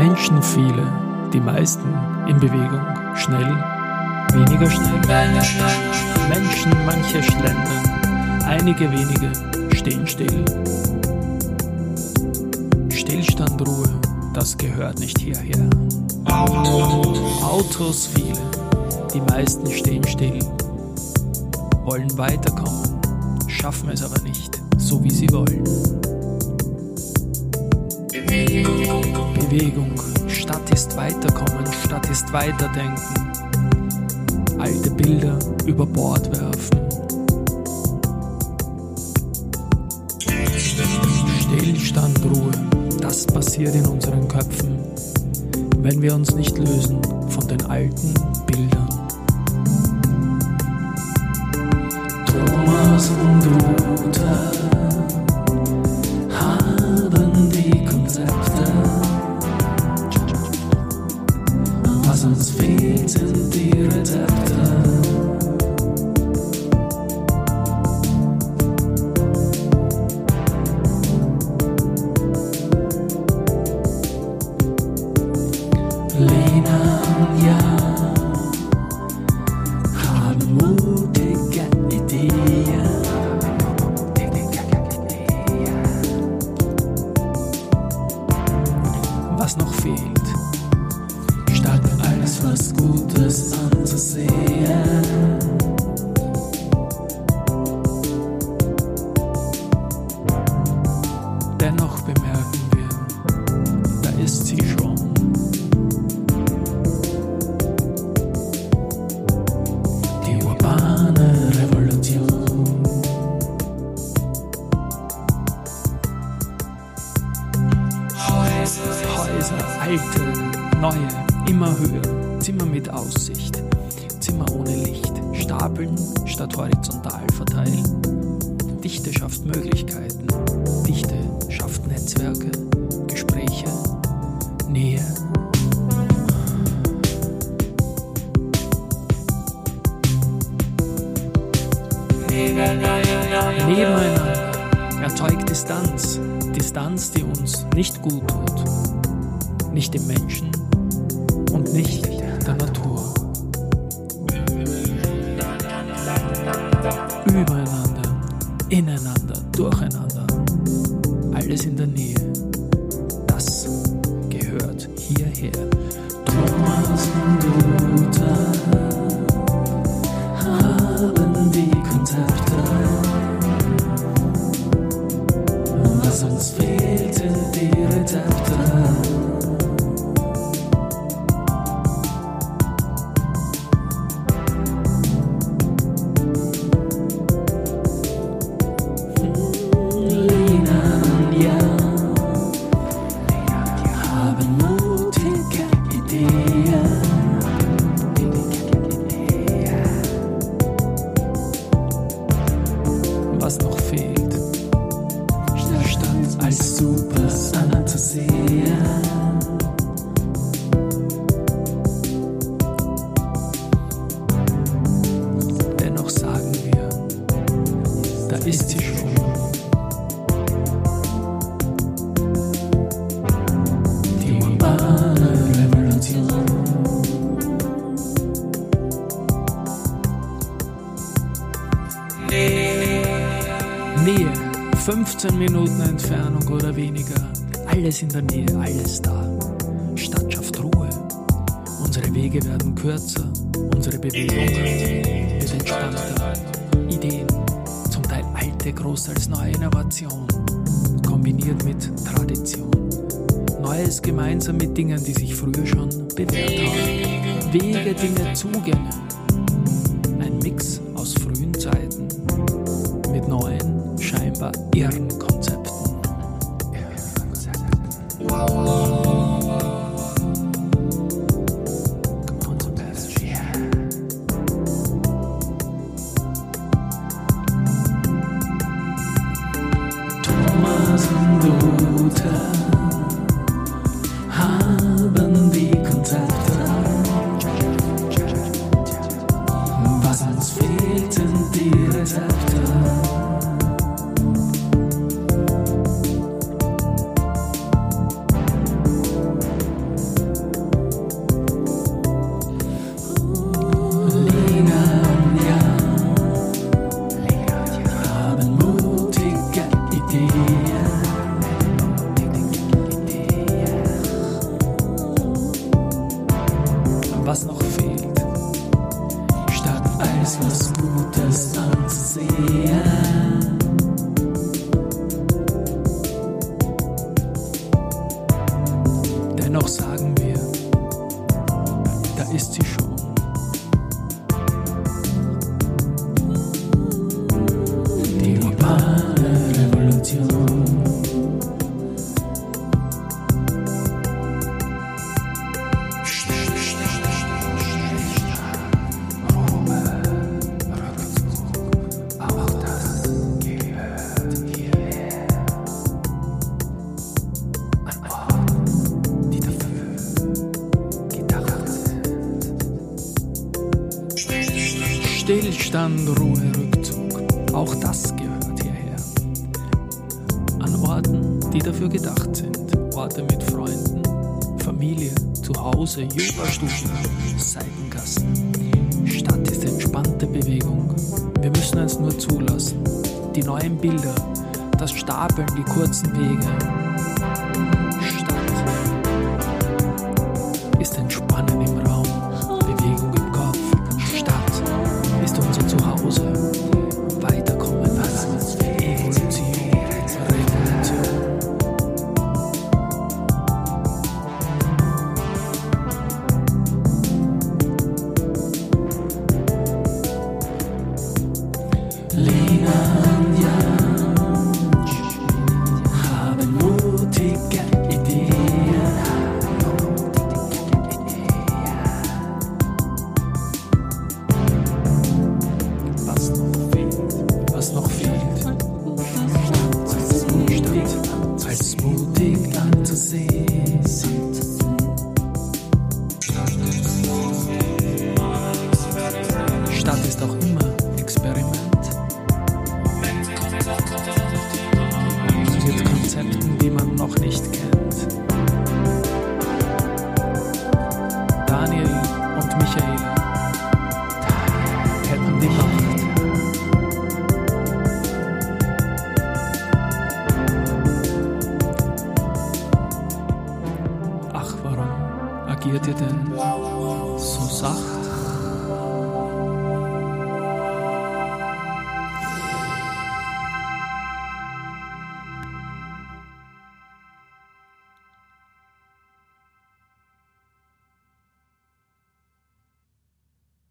Menschen viele, die meisten in Bewegung, schnell, weniger schnell. Menschen, manche schlendern, einige wenige stehen still. Stillstand, Ruhe, das gehört nicht hierher. Autos viele, die meisten stehen still, wollen weiterkommen, schaffen es aber nicht, so wie sie wollen. Bewegung, Stadt ist weiterkommen, Stadt ist weiterdenken, alte Bilder über Bord werfen. Stillstand, Ruhe, das passiert in unseren Köpfen, wenn wir uns nicht lösen von den alten Bildern. Thomas und Luther Was uns fehlt, sind die Rezepte. Stapeln statt horizontal verteilen. Dichte schafft Möglichkeiten, Dichte schafft Netzwerke, Gespräche, Nähe. Nebeneinander erzeugt Distanz, Distanz, die uns nicht gut tut, nicht dem Menschen und nicht Übereinander, ineinander, durcheinander, alles in der Nähe. Das gehört hierher. Thomas Luther Fehlt, Stadt als super anzusehen. Dennoch sagen wir, da ist sie schon. Nähe, 15 Minuten Entfernung oder weniger. Alles in der Nähe, alles da. Stadt schafft Ruhe. Unsere Wege werden kürzer. Unsere Bewegung wird entspannter. Ideen, zum Teil alte, groß als neue Innovation, kombiniert mit Tradition. Neues gemeinsam mit Dingen, die sich früher schon bewährt haben. Wege, Dinge, Zugänge. Thomas und Luther haben Dennoch sagen wir, da ist sie Stillstand, Ruhe, Rückzug. Auch das gehört hierher. An Orten, die dafür gedacht sind. Orte mit Freunden, Familie, Zuhause, Yogastufen, Seitengassen. Stadt ist entspannte Bewegung. Wir müssen es nur zulassen. Die neuen Bilder, das Stapeln, die kurzen Wege.